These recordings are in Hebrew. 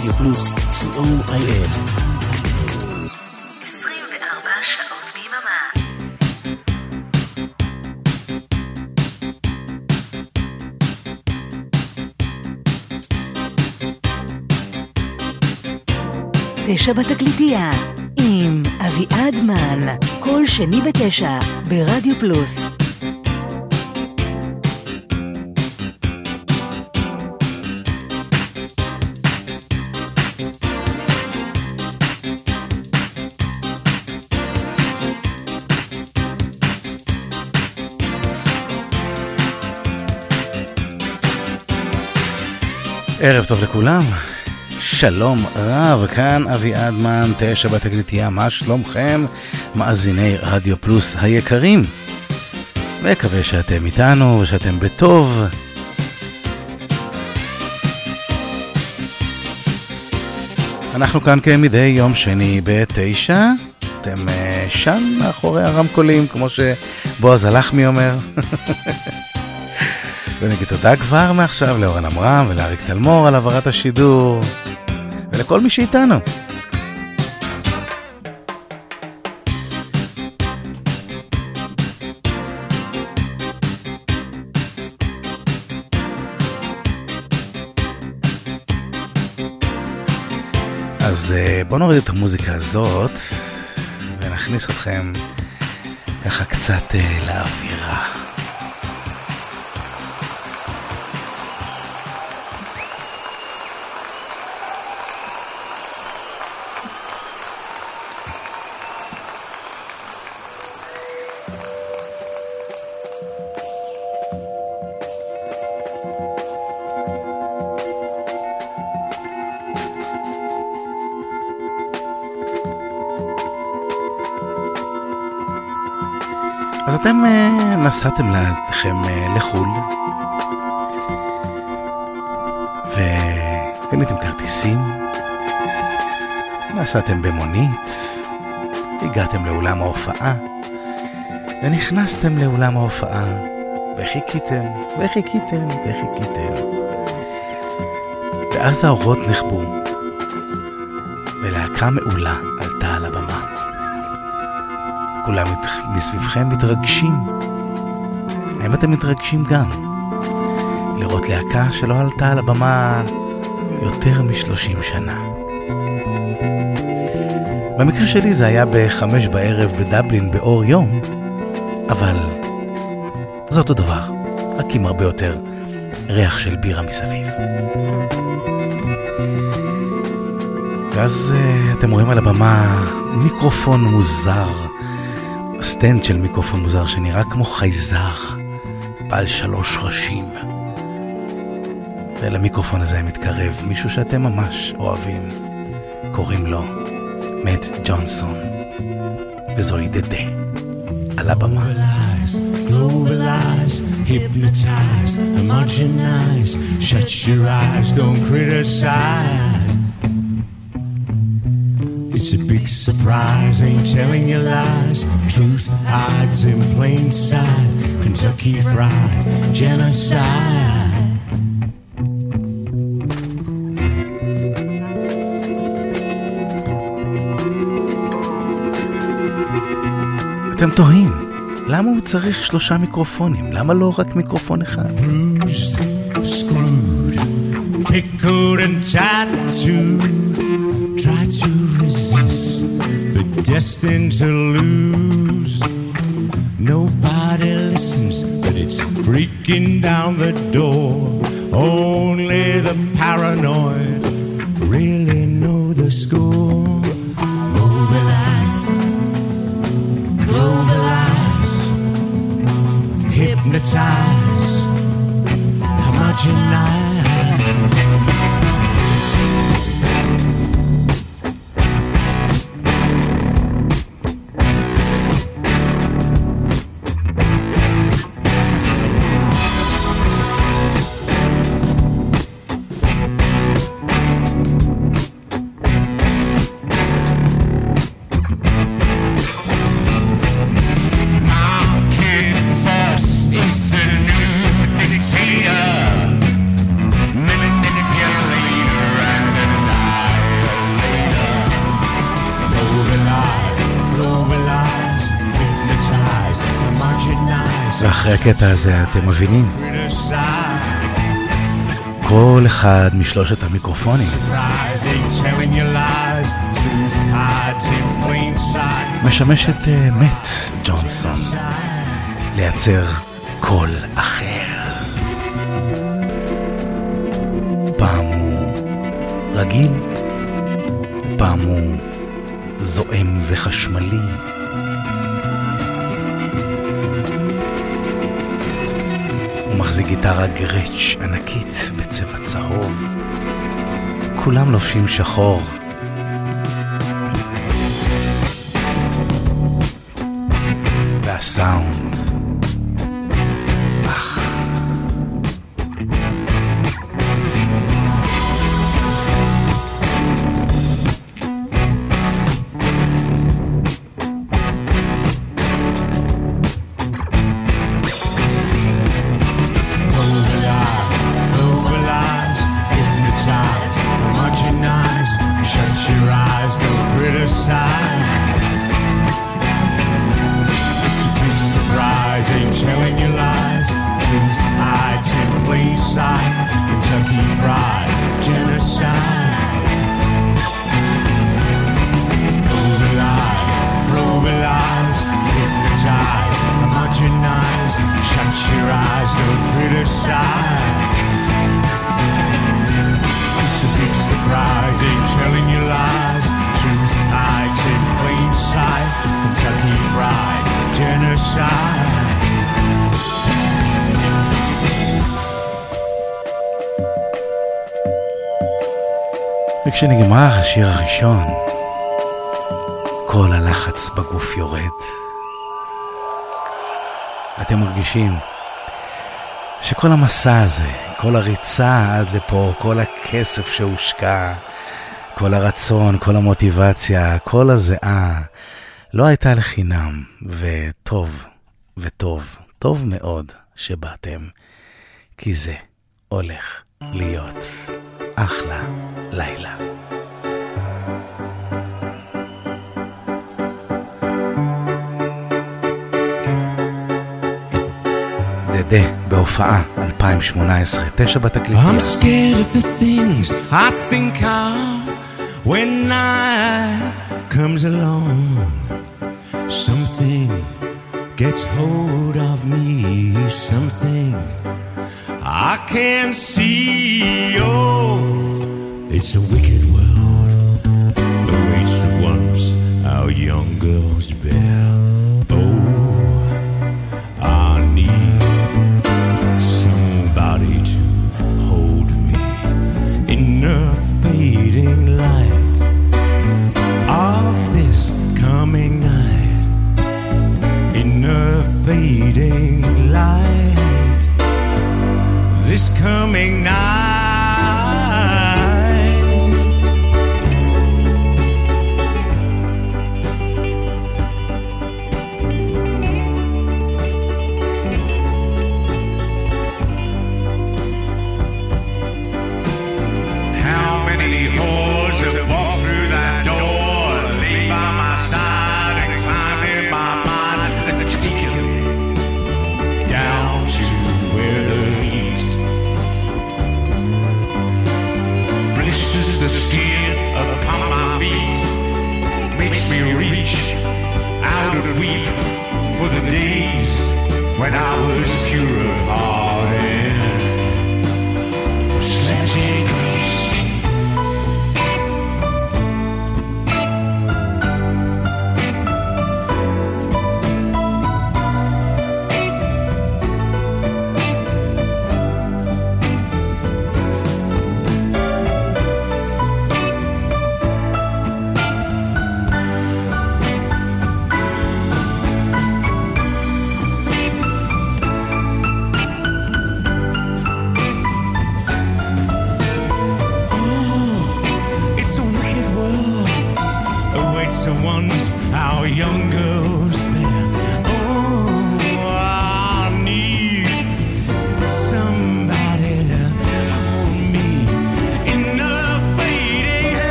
רדיו פלוס, co.il. 24 שעות ביממה. תשע בתקליטייה עם אביעד מן, כל שני בתשע ברדיו פלוס. ערב טוב לכולם, שלום רב, כאן אביעד מן, תשע בתקליטייה, מה שלומכם, מאזיני רדיו פלוס היקרים? מקווה שאתם איתנו ושאתם בטוב. אנחנו כאן כמדי יום שני בתשע, אתם uh, שם מאחורי הרמקולים, כמו שבועז הלחמי אומר. ונגיד תודה כבר מעכשיו לאורן עמרם ולאריק תלמור על העברת השידור ולכל מי שאיתנו. אז אה, בואו נוריד את המוזיקה הזאת ונכניס אתכם ככה קצת אה, לאווירה. אתם uh, נסעתם לכם uh, לחו"ל. וקניתם כרטיסים, נסעתם במונית, הגעתם לאולם ההופעה. ונכנסתם לאולם ההופעה. וחיכיתם וחיכיתם וחיכיתם. ואז האורות נחבו ולהקה מעולה. כולם מסביבכם מתרגשים. האם אתם מתרגשים גם? לראות להקה שלא עלתה על הבמה יותר משלושים שנה. במקרה שלי זה היה בחמש בערב בדבלין באור יום, אבל זה אותו דבר, רק עם הרבה יותר ריח של בירה מסביב. ואז אה, אתם רואים על הבמה מיקרופון מוזר, סטנד של מיקרופון מוזר שנראה כמו חייזר, בעל שלוש ראשים. ולמיקרופון הזה מתקרב מישהו שאתם ממש אוהבים, קוראים לו מאט ג'ונסון, וזוהי The The על הבמה. globalize, hypnotize, homogenize. Shut your eyes, don't criticize. Big surprise, ain't telling you lies. Truth hides in plain sight. Kentucky fried genocide. אתם תוהים, למה הוא צריך שלושה מיקרופונים? למה לא רק מיקרופון אחד? bruised, screwed, pickled and tattooed. Try to resist, destined to lose. Nobody listens, but it's breaking down the door. Only the paranoid really know the score. Mobilize, globalize, hypnotize homogenize. הקטע הזה אתם מבינים? כל אחד משלושת המיקרופונים משמש את מאט ג'ונסון לייצר קול אחר. פעם הוא רגיל, פעם הוא זועם וחשמלי. מחזיק גיטרה גרץ' ענקית בצבע צהוב. כולם לובשים שחור. והסאונד הראשון, כל הלחץ בגוף יורד. אתם מרגישים שכל המסע הזה, כל הריצה עד לפה, כל הכסף שהושקע, כל הרצון, כל המוטיבציה, כל הזיעה, לא הייתה לחינם, וטוב, וטוב, טוב מאוד שבאתם, כי זה הולך להיות אחלה לילה. דדה בהופעה 2018, תשע בתקליטים. I'm scared of the things I think of when night comes along. Something gets hold of me, something I can't see. Oh, it's a wicked world, the waits that once our young girls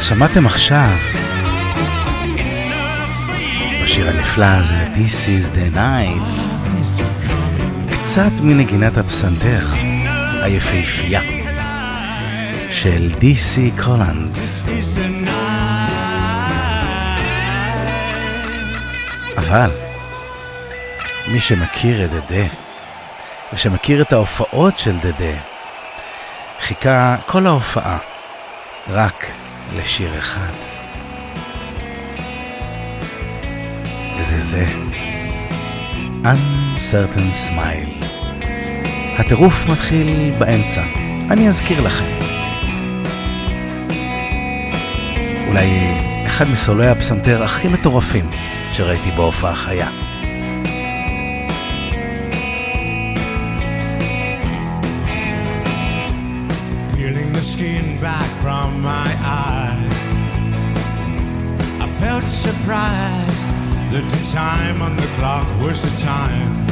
שמעתם עכשיו בשיר הנפלא הזה, This is the night, קצת מנגינת הפסנתר היפהפייה של די.סי קולנד. אבל מי שמכיר את דדה, ושמכיר את ההופעות של דדה, חיכה כל ההופעה רק לשיר אחד. וזה זה, Uncertain Smile. הטירוף מתחיל באמצע, אני אזכיר לכם. אולי אחד מסולויי הפסנתר הכי מטורפים שראיתי בהופעה חיה. back from my eyes. I felt surprised that the time on the clock was the time.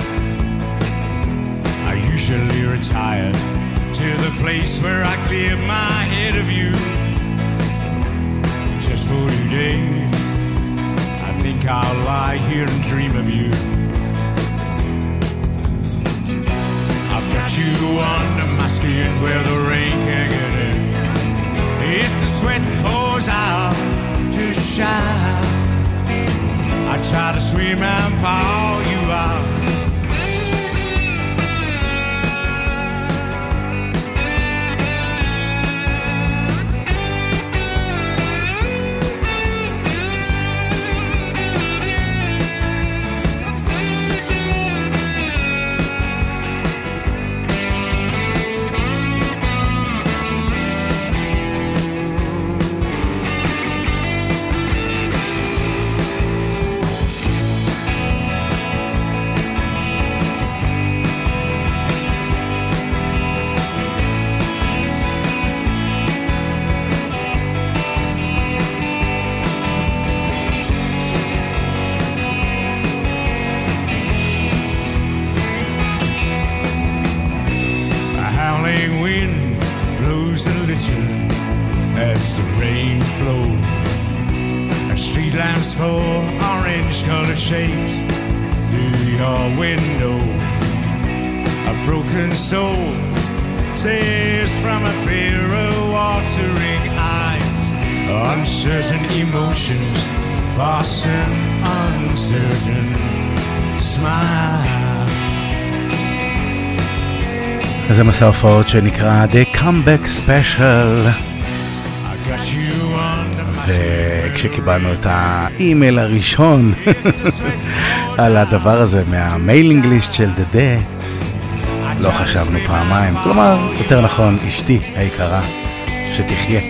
I usually retire to the place where I clear my head of you. Just for today, I think I'll lie here and dream of you. I've got you under my skin where the rain can't get in. If the sweat pours out I try to swim and fall you out. as the rain flows. And street lamps for orange colored shapes through your window. A broken soul says from a pair of watering eyes. Uncertain emotions, fasten uncertain smile. זה מסע הופעות שנקרא The Comeback Special, וכשקיבלנו את האימייל הראשון על הדבר הזה מהמיילינג ליסט של דדה, לא חשבנו פעמיים. כלומר, יותר נכון, אשתי היקרה, שתחיה.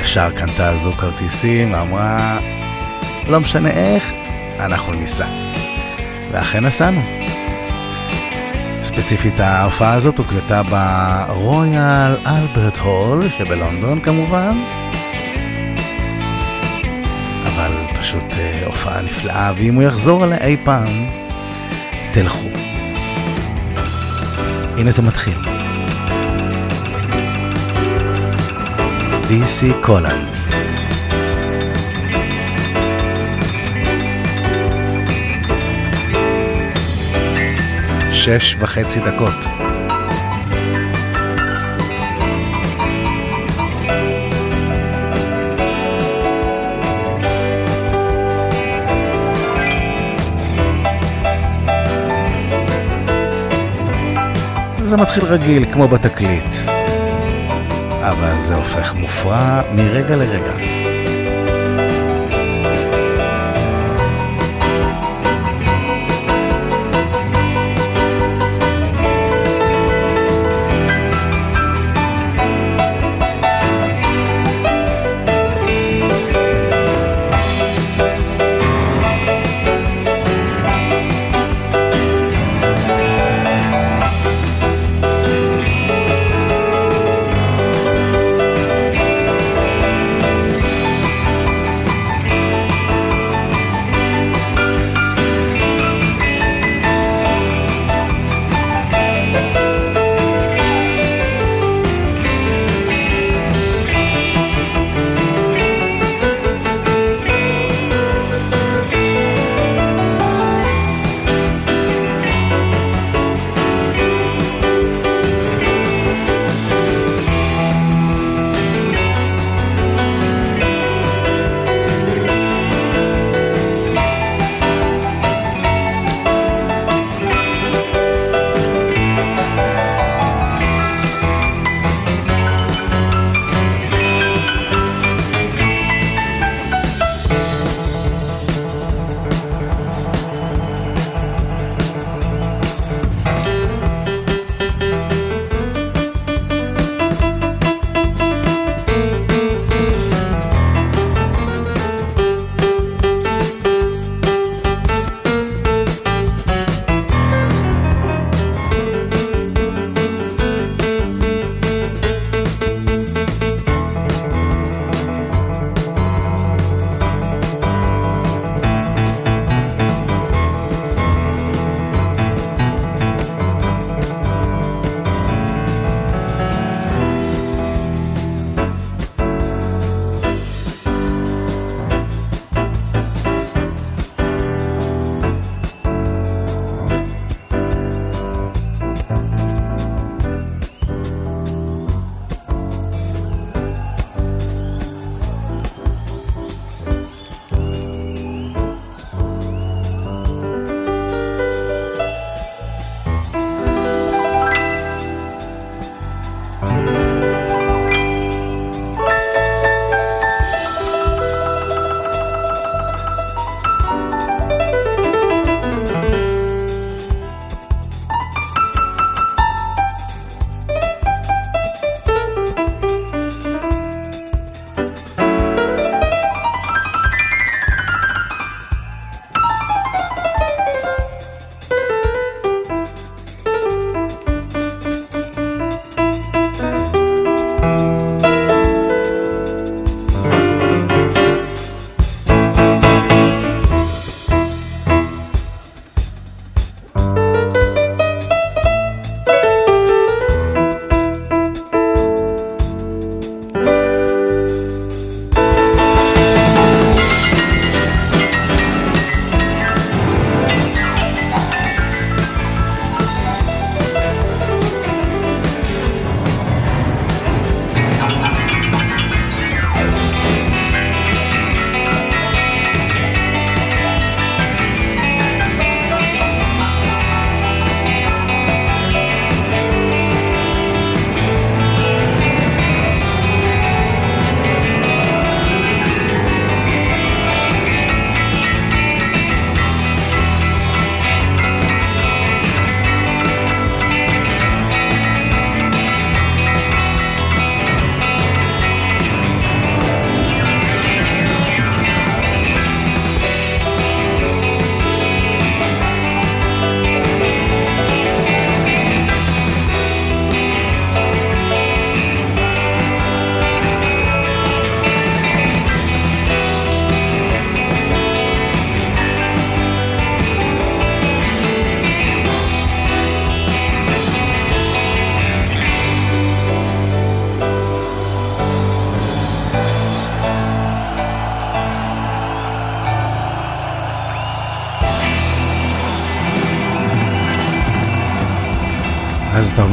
ישר קנתה זוג כרטיסים ואמרה, לא משנה איך, אנחנו ניסע. ואכן נסענו. ספציפית ההופעה הזאת הוקלטה ברויאל אלברט הול שבלונדון כמובן. אבל פשוט אה, הופעה נפלאה, ואם הוא יחזור עליה אי פעם, תלכו. הנה זה מתחיל. DC קולנד. שש וחצי דקות. זה מתחיל רגיל, כמו בתקליט. אבל זה הופך מופרע מרגע לרגע.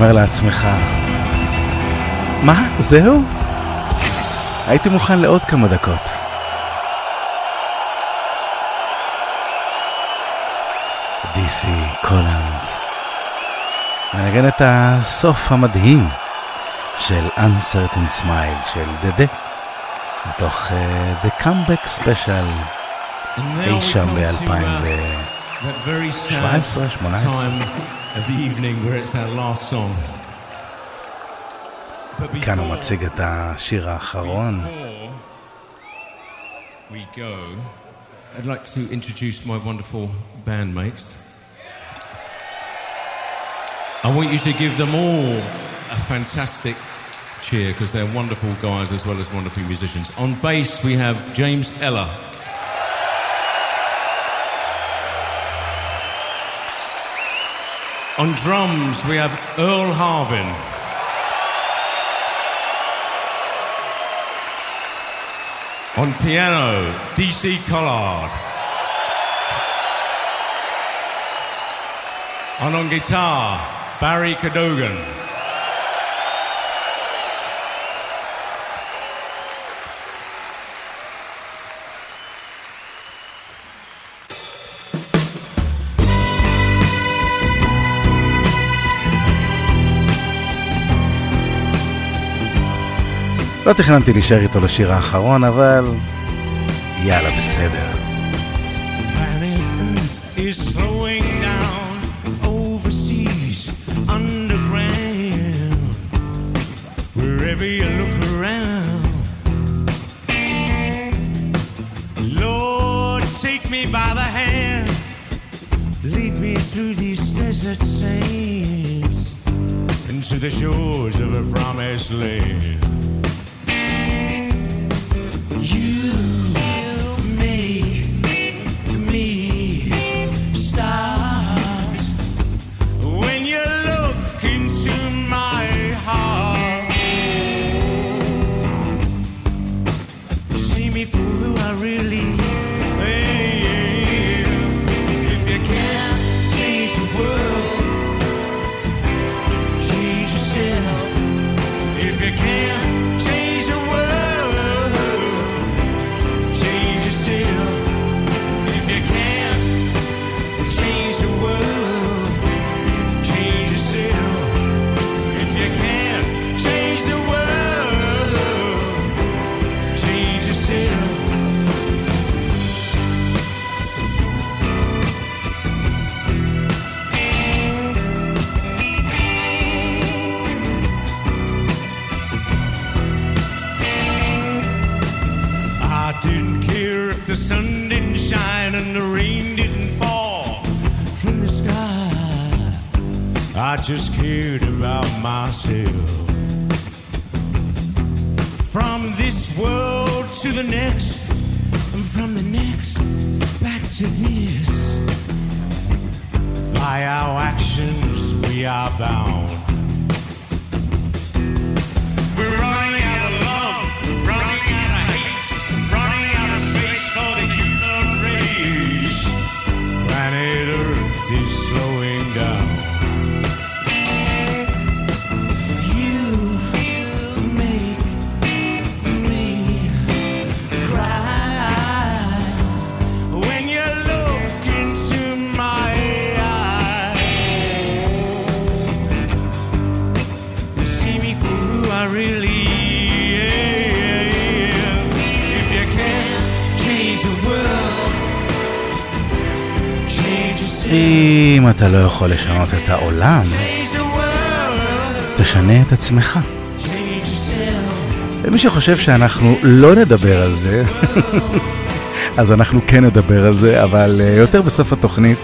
אומר לעצמך, מה, זהו? הייתי מוכן לעוד כמה דקות. דיסי קולנד מנגן את הסוף המדהים של Uncertain Smile של דדה מתוך uh, The Comeback Special אי שם ב-2017-18. כאן הוא מציג את השיר האחרון. I'd like to introduce my wonderful bandmates. I want you to give them all a fantastic cheer because they're wonderful guys as well as wonderful musicians. On bass, we have James Eller. On drums, we have Earl Harvin. On piano, DC Collard. And on guitar, Barry Cadogan. לא תכננתי להישאר איתו לשיר האחרון, אבל יאללה, בסדר. By the hand, lead me through these desert sands into the shores of a promised land. Just cared about myself. From this world to the next, and from the next back to this. By our actions, we are bound. אם אתה לא יכול לשנות את העולם, תשנה את עצמך. ומי שחושב שאנחנו לא נדבר על זה, אז אנחנו כן נדבר על זה, אבל אה, יותר בסוף התוכנית.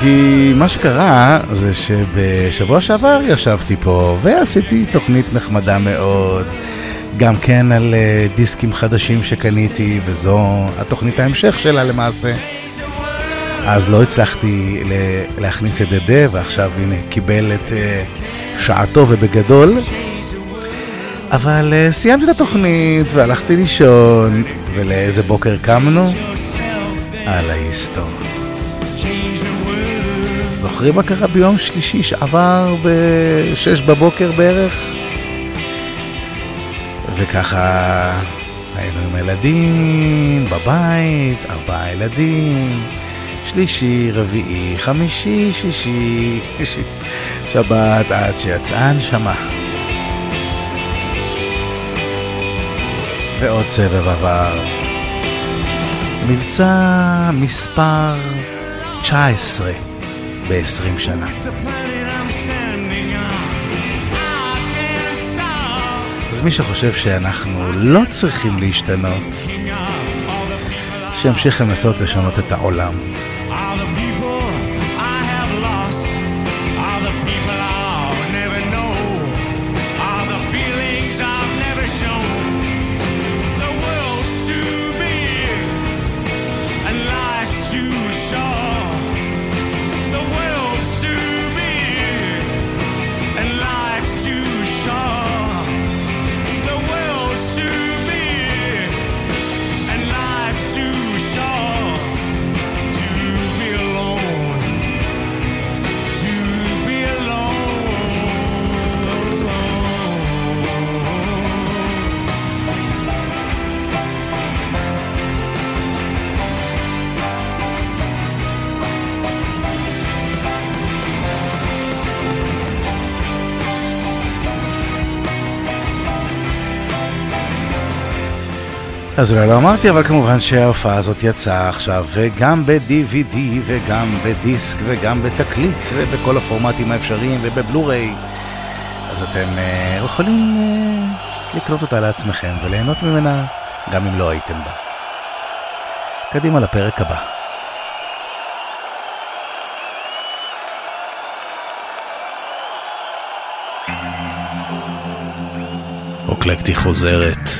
כי מה שקרה זה שבשבוע שעבר ישבתי פה ועשיתי תוכנית נחמדה מאוד, גם כן על אה, דיסקים חדשים שקניתי, וזו התוכנית ההמשך שלה למעשה. אז לא הצלחתי להכניס את דדה, ועכשיו הנה, קיבל את אה, שעתו ובגדול. אבל uh, סיימתי את התוכנית והלכתי לישון, ולאיזה בוקר קמנו? על ההיסטור. זוכרים מה קרה ביום שלישי שעבר ב-6 בבוקר בערך? וככה היינו עם הילדים בבית, ארבעה ילדים, שלישי, רביעי, חמישי, שישי, שבת עד שיצאה הנשמה. ועוד סבב עבר. מבצע מספר 19 ב-20 שנה. אז מי שחושב שאנחנו לא צריכים להשתנות, שימשיך לנסות לשנות את העולם. אז אולי לא אמרתי, אבל כמובן שההופעה הזאת יצאה עכשיו, וגם ב-DVD, וגם בדיסק, וגם בתקליט, ובכל הפורמטים האפשריים, ובבלוריי. אז אתם uh, יכולים uh, לקנות אותה לעצמכם וליהנות ממנה, גם אם לא הייתם בה. קדימה לפרק הבא. אוקלקטי חוזרת,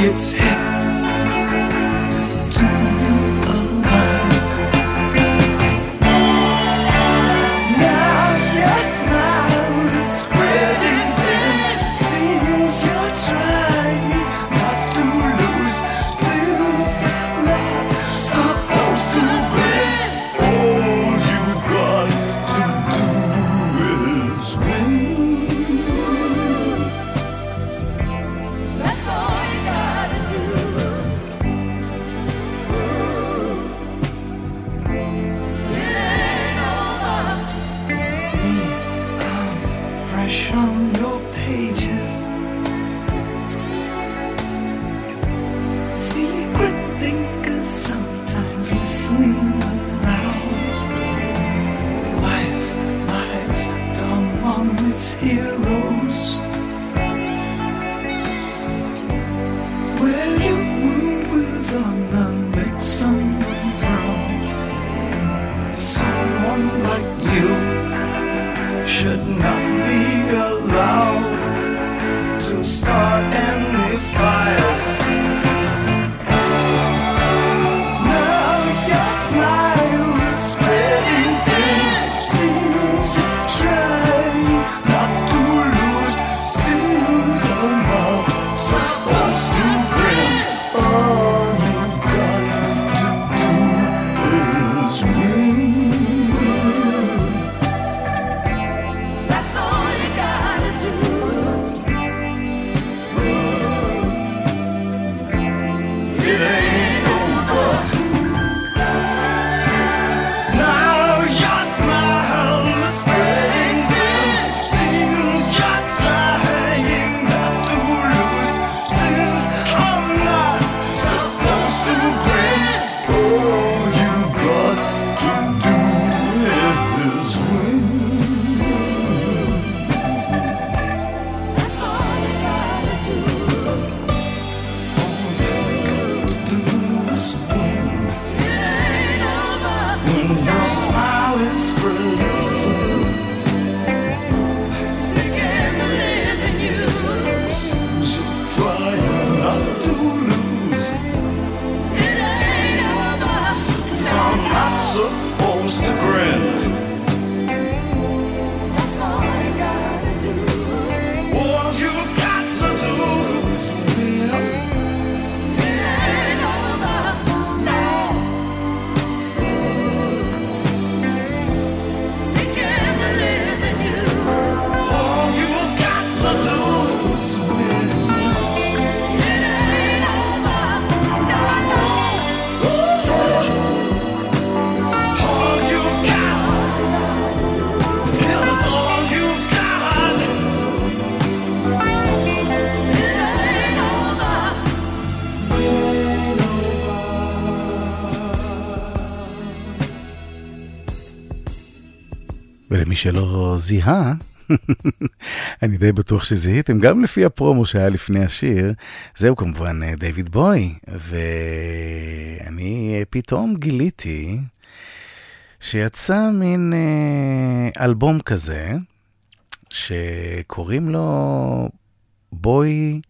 it's heaven. שלא זיהה, אני די בטוח שזיהיתם, גם לפי הפרומו שהיה לפני השיר, זהו כמובן אה, דיוויד בוי, ואני אה, פתאום גיליתי שיצא מין אה, אלבום כזה, שקוראים לו בוי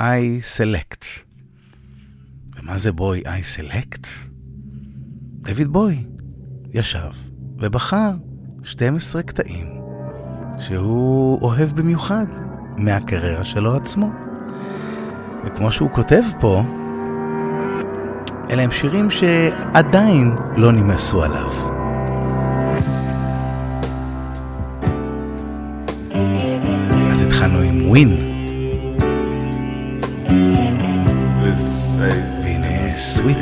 איי סלקט. ומה זה בוי איי סלקט? דויד בוי ישב ובחר 12 קטעים שהוא אוהב במיוחד מהקריירה שלו עצמו. וכמו שהוא כותב פה, אלה הם שירים שעדיין לא נמאסו עליו. אז התחלנו עם ווין. והנה סוויט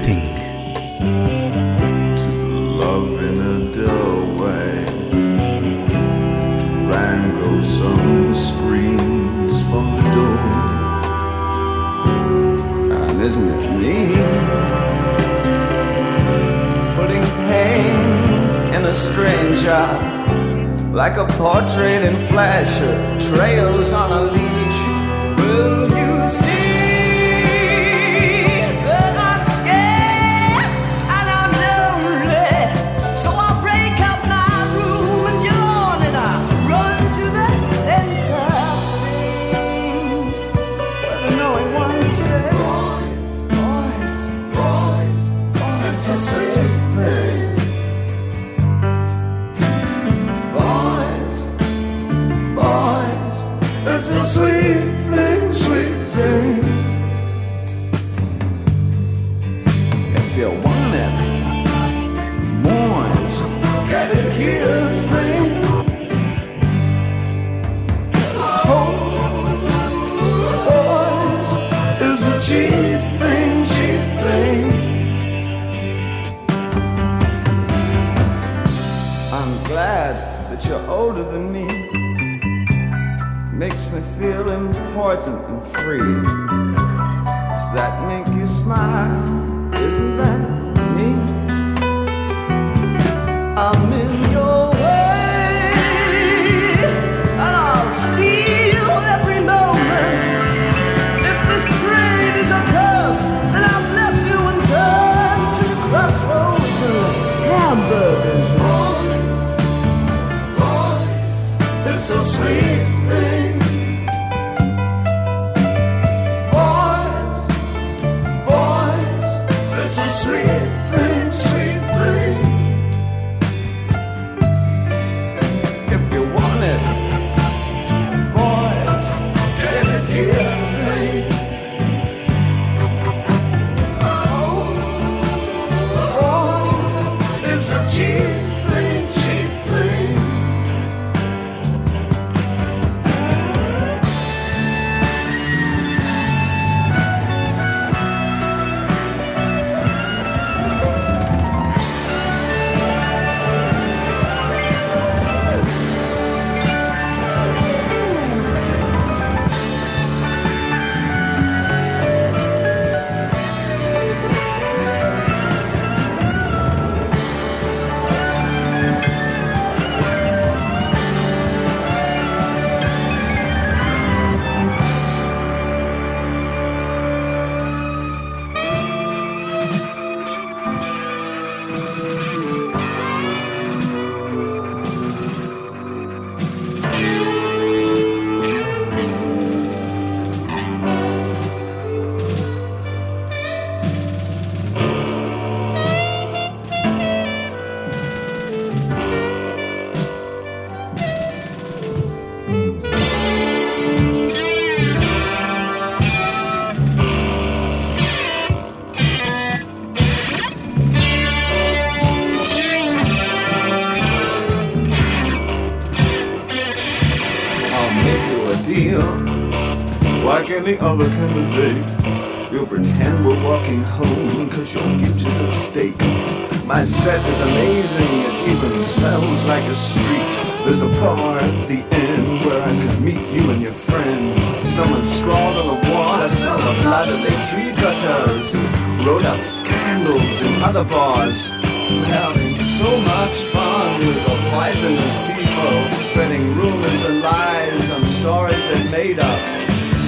like a portrait in flash, uh, trails on a leash. makes me feel important and free. Does that make you smile? Isn't that me? I'm in your any other kind of day. We'll pretend we're walking home, cause your future's at stake. My set is amazing, it even smells like a street. There's a bar at the end where I could meet you and your friend. Someone scrawled on the wall, I smell the blood of tree cutters. Wrote up scandals in other bars. Having so much fun with the poisonous people, spreading rumors and lies on stories they made up.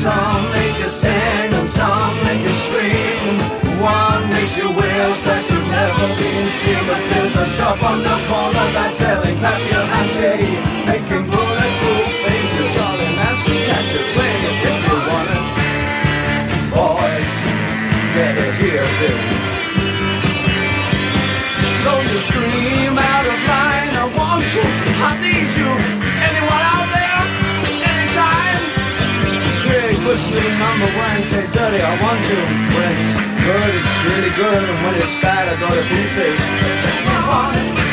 Some make you sing and some make you scream. One makes you wish that you've never been seen. But there's a shop on the corner that's selling papier mache, making bulletproof faces. Manson catches playing it if you want it. Boys, better hear this. So you scream out of line, I want you, I need you. Anyone out Trig number one, say dirty, I want you. When good, it's really good, and when it's bad, I go to pieces. I want.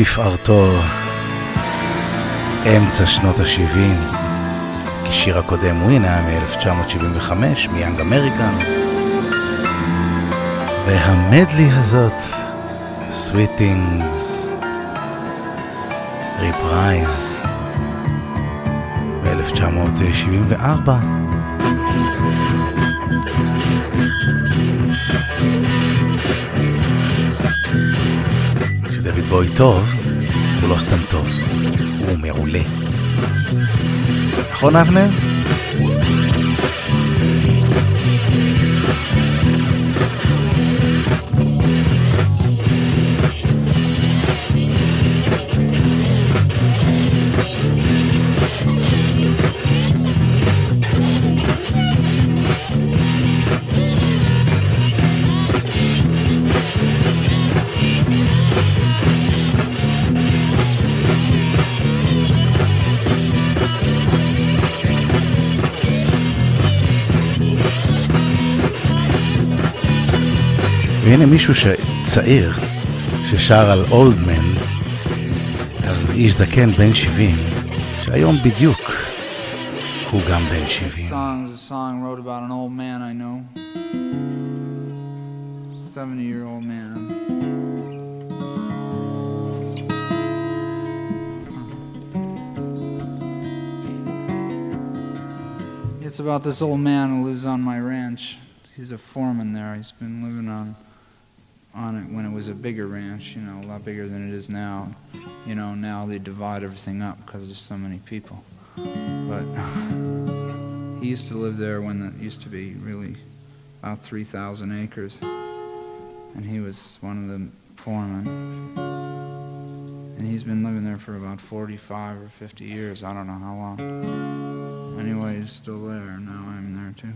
בשיא תפארתו, אמצע שנות ה-70. כי שיר הקודם Win היה מ-1975, מיאנג אמריקאנס. והמדלי הזאת, Thing, Reprise, ב-1974. כשדויד בוי טוב, הוא לא סתם טוב, הוא מעולה. נכון אבנר? והנה מישהו ש... צעיר ששר על אולדמן, על איש זקן בן 70, שהיום בדיוק הוא גם בן 70. song is a song wrote about an old man I know. 70 year old man. It's about this old man who lives on my ranch. He's a foreman there. He's been living on was a bigger ranch, you know, a lot bigger than it is now. You know, now they divide everything up because there's so many people. But He used to live there when it used to be really about 3,000 acres. And he was one of the foremen. And he's been living there for about 45 or 50 years. I don't know how long. Anyway, he's still there. Now I'm there too.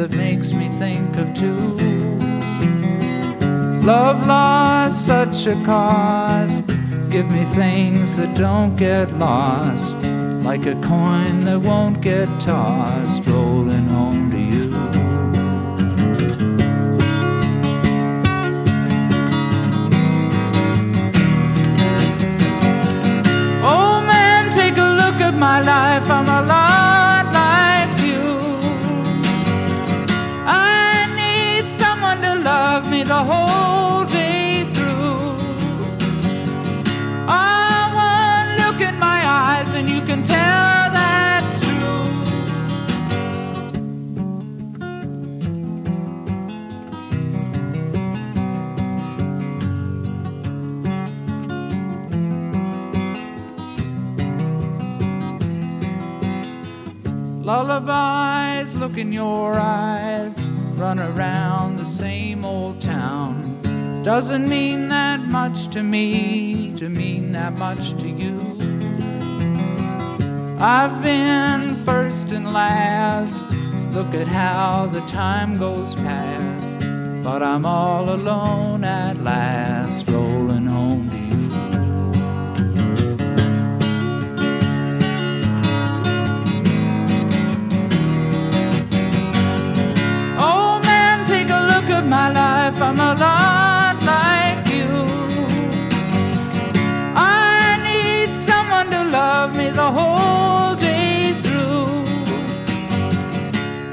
That makes me think of two. Love lost such a cost. Give me things that don't get lost. Like a coin that won't get tossed, rolling home to you. Oh man, take a look at my life. I'm a the whole day through. Oh, one look in my eyes, and you can tell that's true. Lullabies look in your eyes, run around the same old town. Doesn't mean that much to me, to mean that much to you. I've been first and last. Look at how the time goes past. But I'm all alone at last, a look at my life. I'm a lot like you. I need someone to love me the whole day through.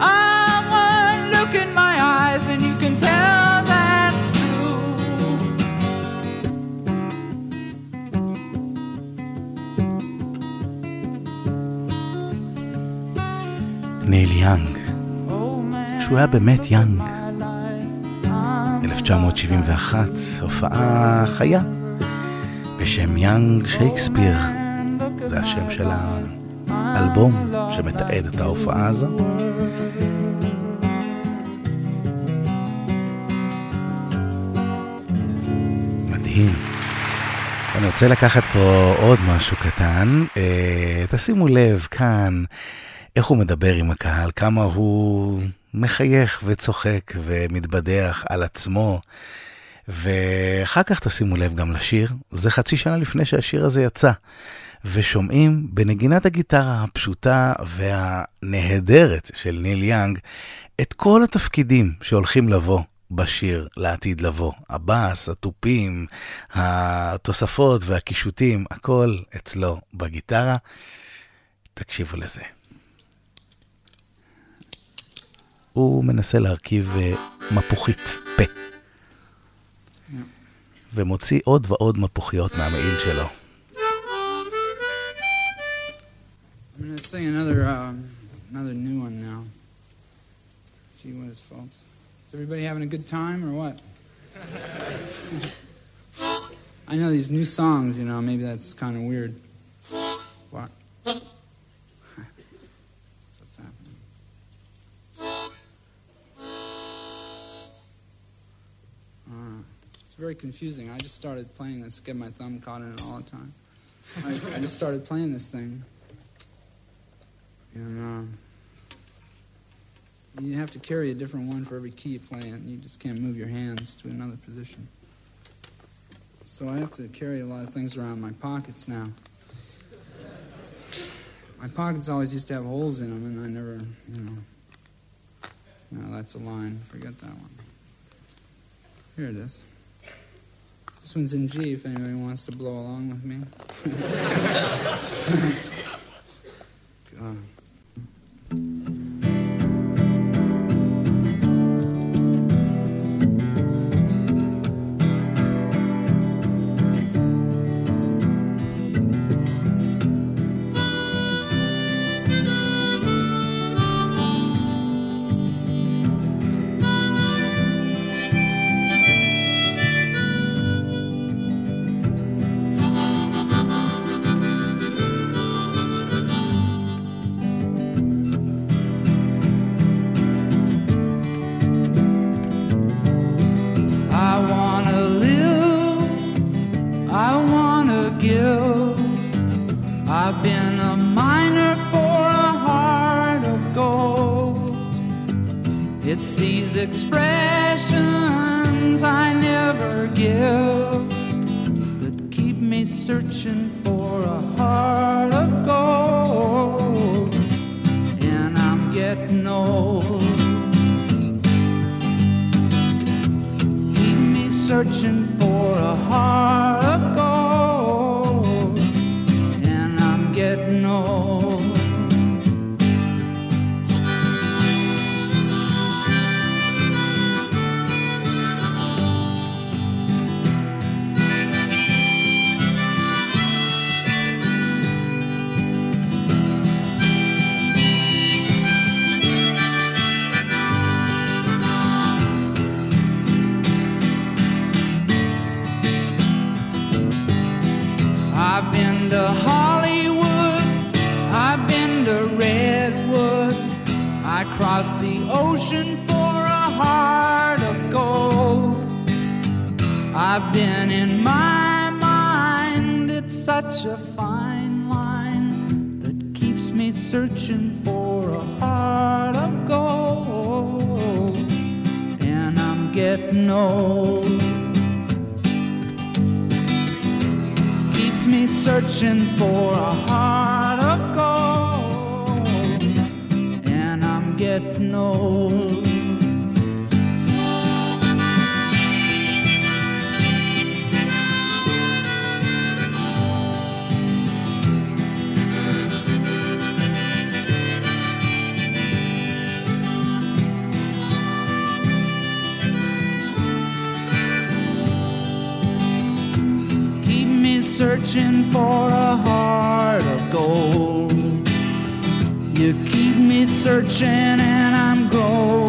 I one look in my eyes, and you can tell that's true. ניל יאנג, Oh man, שהוא היה באמת יאנג, my life. I'm 1971, הופעה חיה, בשם יאנג שייקספיר. זה השם של האלבום שמתעד את ההופעה הזו. מדהים. אני רוצה לקחת פה עוד משהו קטן. אה, תשימו לב כאן איך הוא מדבר עם הקהל, כמה הוא מחייך וצוחק ומתבדח על עצמו. ואחר כך תשימו לב גם לשיר, זה חצי שנה לפני שהשיר הזה יצא. ושומעים בנגינת הגיטרה הפשוטה והנהדרת של ניל יאנג את כל התפקידים שהולכים לבוא בשיר לעתיד לבוא. הבאס, התופים, התוספות והקישוטים, הכל אצלו בגיטרה. תקשיבו לזה. הוא מנסה להרכיב אה, מפוחית פה. ומוציא עוד ועוד מפוחיות מהמעיל שלו. Um? I know these new songs, you know, maybe that's kind of weird. What? very confusing. I just started playing this, get my thumb caught in it all the time. I, I just started playing this thing. And uh, you have to carry a different one for every key you play, and you just can't move your hands to another position. So I have to carry a lot of things around my pockets now. My pockets always used to have holes in them, and I never, you know. No, that's a line. Forget that one. Here it is. This one's in G if anybody wants to blow along with me. God. give. I've been a miner for a heart of gold. It's these expressions I never give that keep me searching for a heart of gold. And I'm getting old. Keep me searching for a heart. searching for a heart of gold, and I'm getting old. Keeps me searching for a heart of gold, and I'm getting old. searching for a heart of gold. You keep me searching and I'm gold.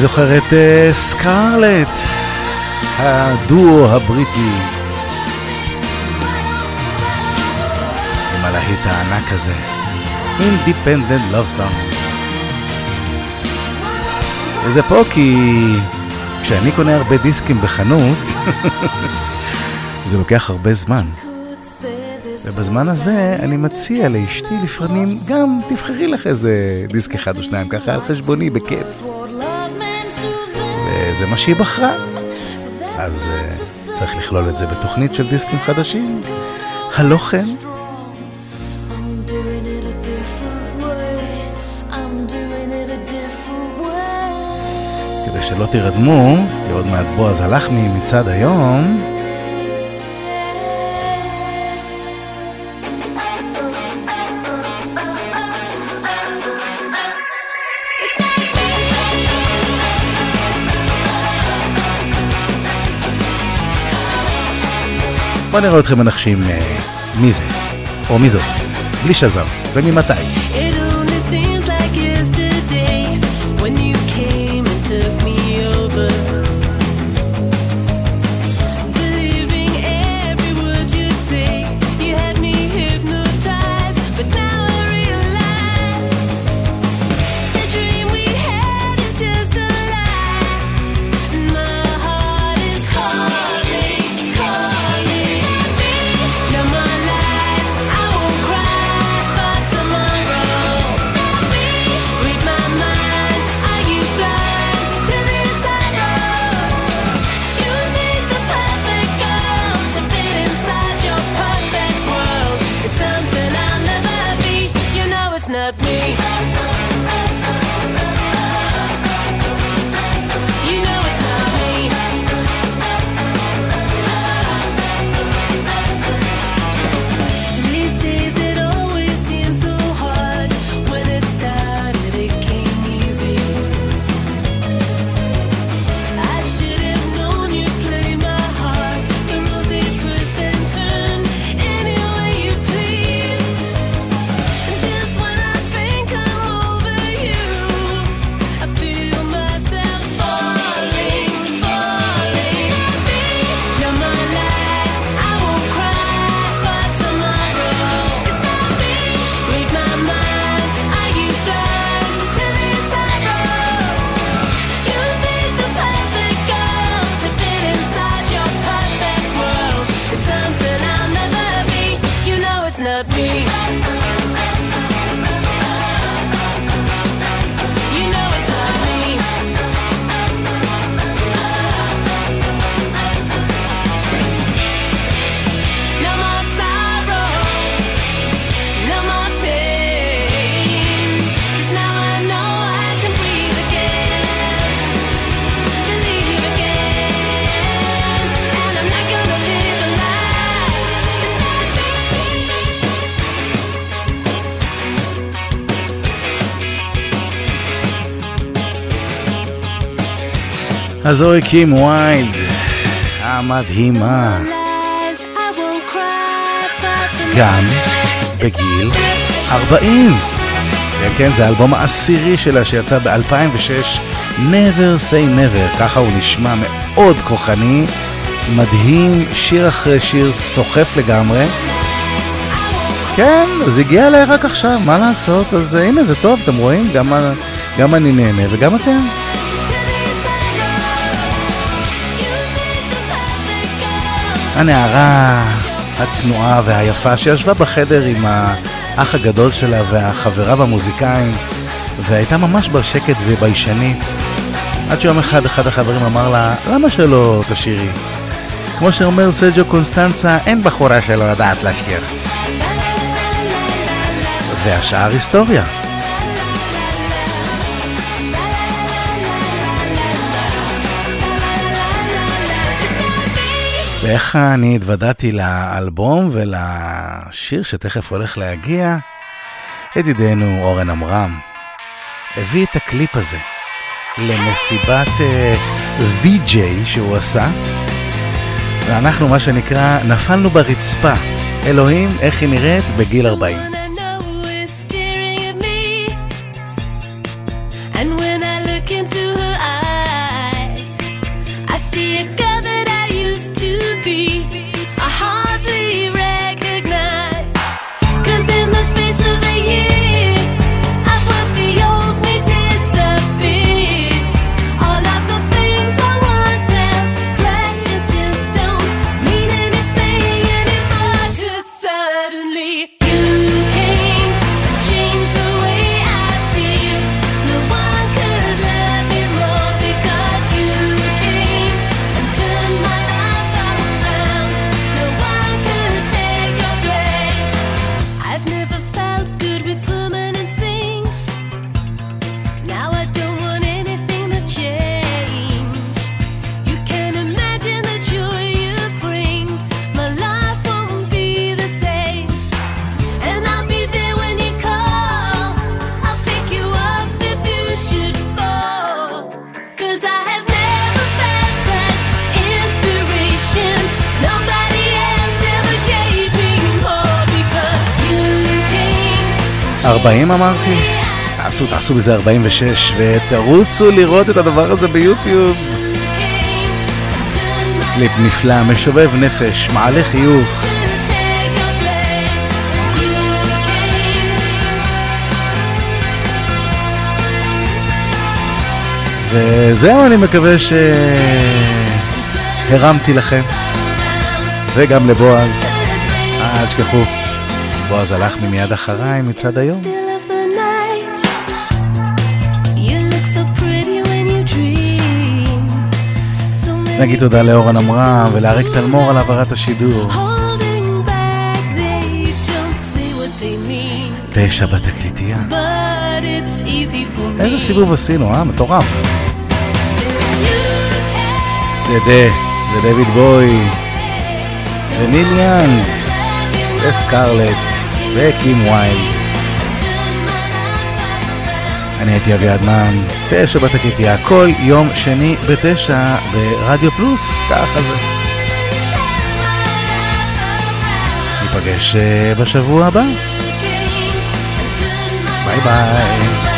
זוכר את אה, סקארלט, הדואו הבריטי. עם הלהיט הענק הזה, Independent Love Song. וזה פה כי כשאני קונה הרבה דיסקים בחנות, זה לוקח הרבה זמן. ובזמן הזה אני מציע לאשתי לפעמים, גם תבחרי לך איזה דיסק אחד או שניים, ככה על חשבוני, בכיף. זה מה שהיא בחרה. אז uh, צריך לכלול את זה בתוכנית של דיסקים חדשים. הלא כן. כדי שלא תירדמו, כי עוד מעט בועז הלך מצד היום. בואו נראה אתכם מנחשים אה, מי זה, או מי זאת, בלי שזר וממתי. אז אוי קים ויילד, המדהימה. גם בגיל 40. כן, כן, זה האלבום העשירי שלה שיצא ב-2006, Never Say Never, ככה הוא נשמע מאוד כוחני, מדהים, שיר אחרי שיר סוחף לגמרי. כן, זה הגיע אליי רק עכשיו, מה לעשות? אז הנה, זה טוב, אתם רואים? גם, גם אני נהנה וגם אתם. הנערה הצנועה והיפה שישבה בחדר עם האח הגדול שלה והחבריו המוזיקאים והייתה ממש בשקט וביישנית עד שיום אחד אחד החברים אמר לה למה שלא תשאירי? כמו שאומר סרג'ו קונסטנצה אין בחורה שלא יודעת לשיר והשאר היסטוריה ואיך אני התוודעתי לאלבום ולשיר שתכף הולך להגיע, ידידנו אורן עמרם הביא את הקליפ הזה למסיבת uh, שהוא עשה, ואנחנו, מה שנקרא, נפלנו ברצפה. אלוהים, איך היא נראית בגיל 40.40 אמרתי? תעשו, תעשו בזה 46 ותרוצו לראות את הדבר הזה ביוטיוב. קליפ נפלא, משובב נפש, מעלה חיוך. וזהו, אני מקווה שהרמתי לכם, וגם לבועז. אל תשכחו. בועז הלך ממיד אחריי מצד היום. נגיד תודה לאורן עמרם ולאריק תלמור על העברת השידור. תשע בתקליטייה. איזה סיבוב עשינו, אה? מטורף. זה ודייוויד בואי, וניל יאנג, וסקרלט. וקים ויילד. אני הייתי אביעד מן, תשע בתקליטיה, כל יום שני בתשע ברדיו פלוס, ככה זה. ניפגש אה, בשבוע הבא. ביי ביי.